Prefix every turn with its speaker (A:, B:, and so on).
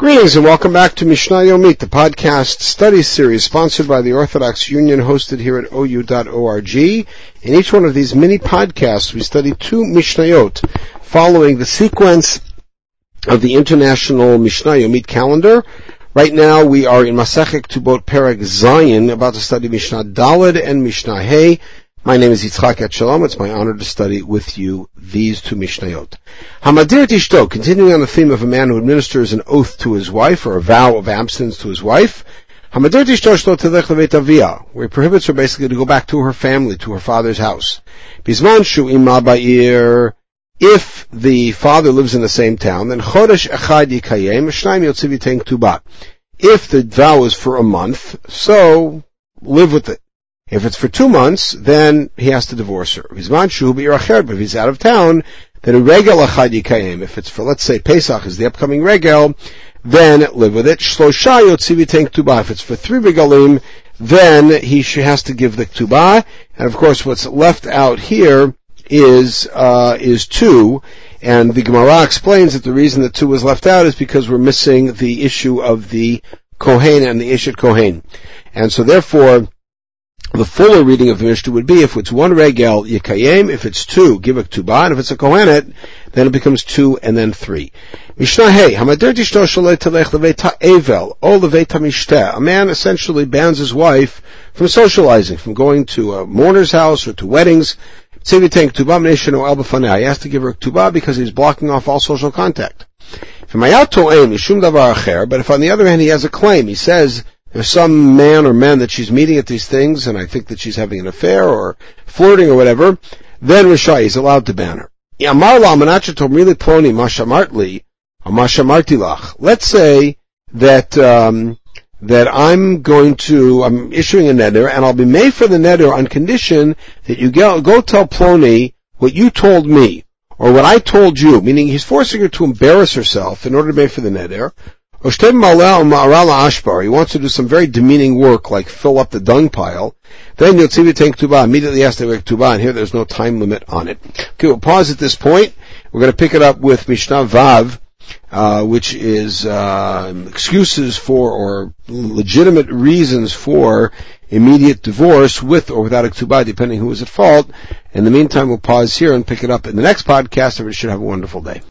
A: Greetings and welcome back to Mishnah Yomit, the podcast study series sponsored by the Orthodox Union hosted here at ou.org. In each one of these mini podcasts, we study two Mishnayot following the sequence of the International Mishnah Yomit calendar. Right now we are in Masechet Ketubot Perek Zayin, about to study Mishnah Daled and Mishnah Hey. My name is Yitzchak Etshalom. It's my honor to study with you these two Mishnayot. Hamadir Tishto, continuing on the theme of a man who administers an oath to his wife, or a vow of abstinence to his wife. Hamadir Tishto Shlo Telech Avia, where he prohibits her basically to go back to her family, to her father's house. Bisman Shu Ima Ba'ir, if the father lives in the same town, then Chodesh Echad Yikayem, Shnayim Yotziv Yiteng Tuba. If the vow is for a month, so live with it. If it's for two months, then he has to divorce her. If he's out of town, then a regel achad yikayim. If it's for, let's say, Pesach is the upcoming regel, then live with it. Shlosha yotzivi tuba. If it's for three regalim, then he has to give the ketubah. And of course, what's left out here is uh, is two. And the Gemara explains that the reason that two was left out is because we're missing the issue of the Kohen and the Ishet Kohen. And so therefore, the fuller reading of the Mishnah would be if it's one regel yikayim, if it's two, give a tuba, and if it's a kohenet, then it becomes two and then three. Mishnah hey, hamadir tishto telech leveta evel, o leveta mishteh. A man essentially bans his wife from socializing, from going to a mourner's house or to weddings. He has to give her ketubah because he's blocking off all social contact. But if on the other hand he has a claim, he says, there's some man or men that she's meeting at these things, and I think that she's having an affair or flirting or whatever, then Rishai is allowed to ban her. Let's say that um, that I'm going to I'm issuing a neder, and I'll be made for the neder on condition that you go, go tell Plony what you told me or what I told you. Meaning he's forcing her to embarrass herself in order to make for the neder. He wants to do some very demeaning work, like fill up the dung pile. Then Yotzivi Tank Tuba immediately to make Tuba, and here there's no time limit on it. Okay, we'll pause at this point. We're going to pick it up with Mishnah Vav, uh, which is uh, excuses for or legitimate reasons for immediate divorce with or without a Tuba, depending who is at fault. In the meantime, we'll pause here and pick it up in the next podcast. Everybody should have a wonderful day.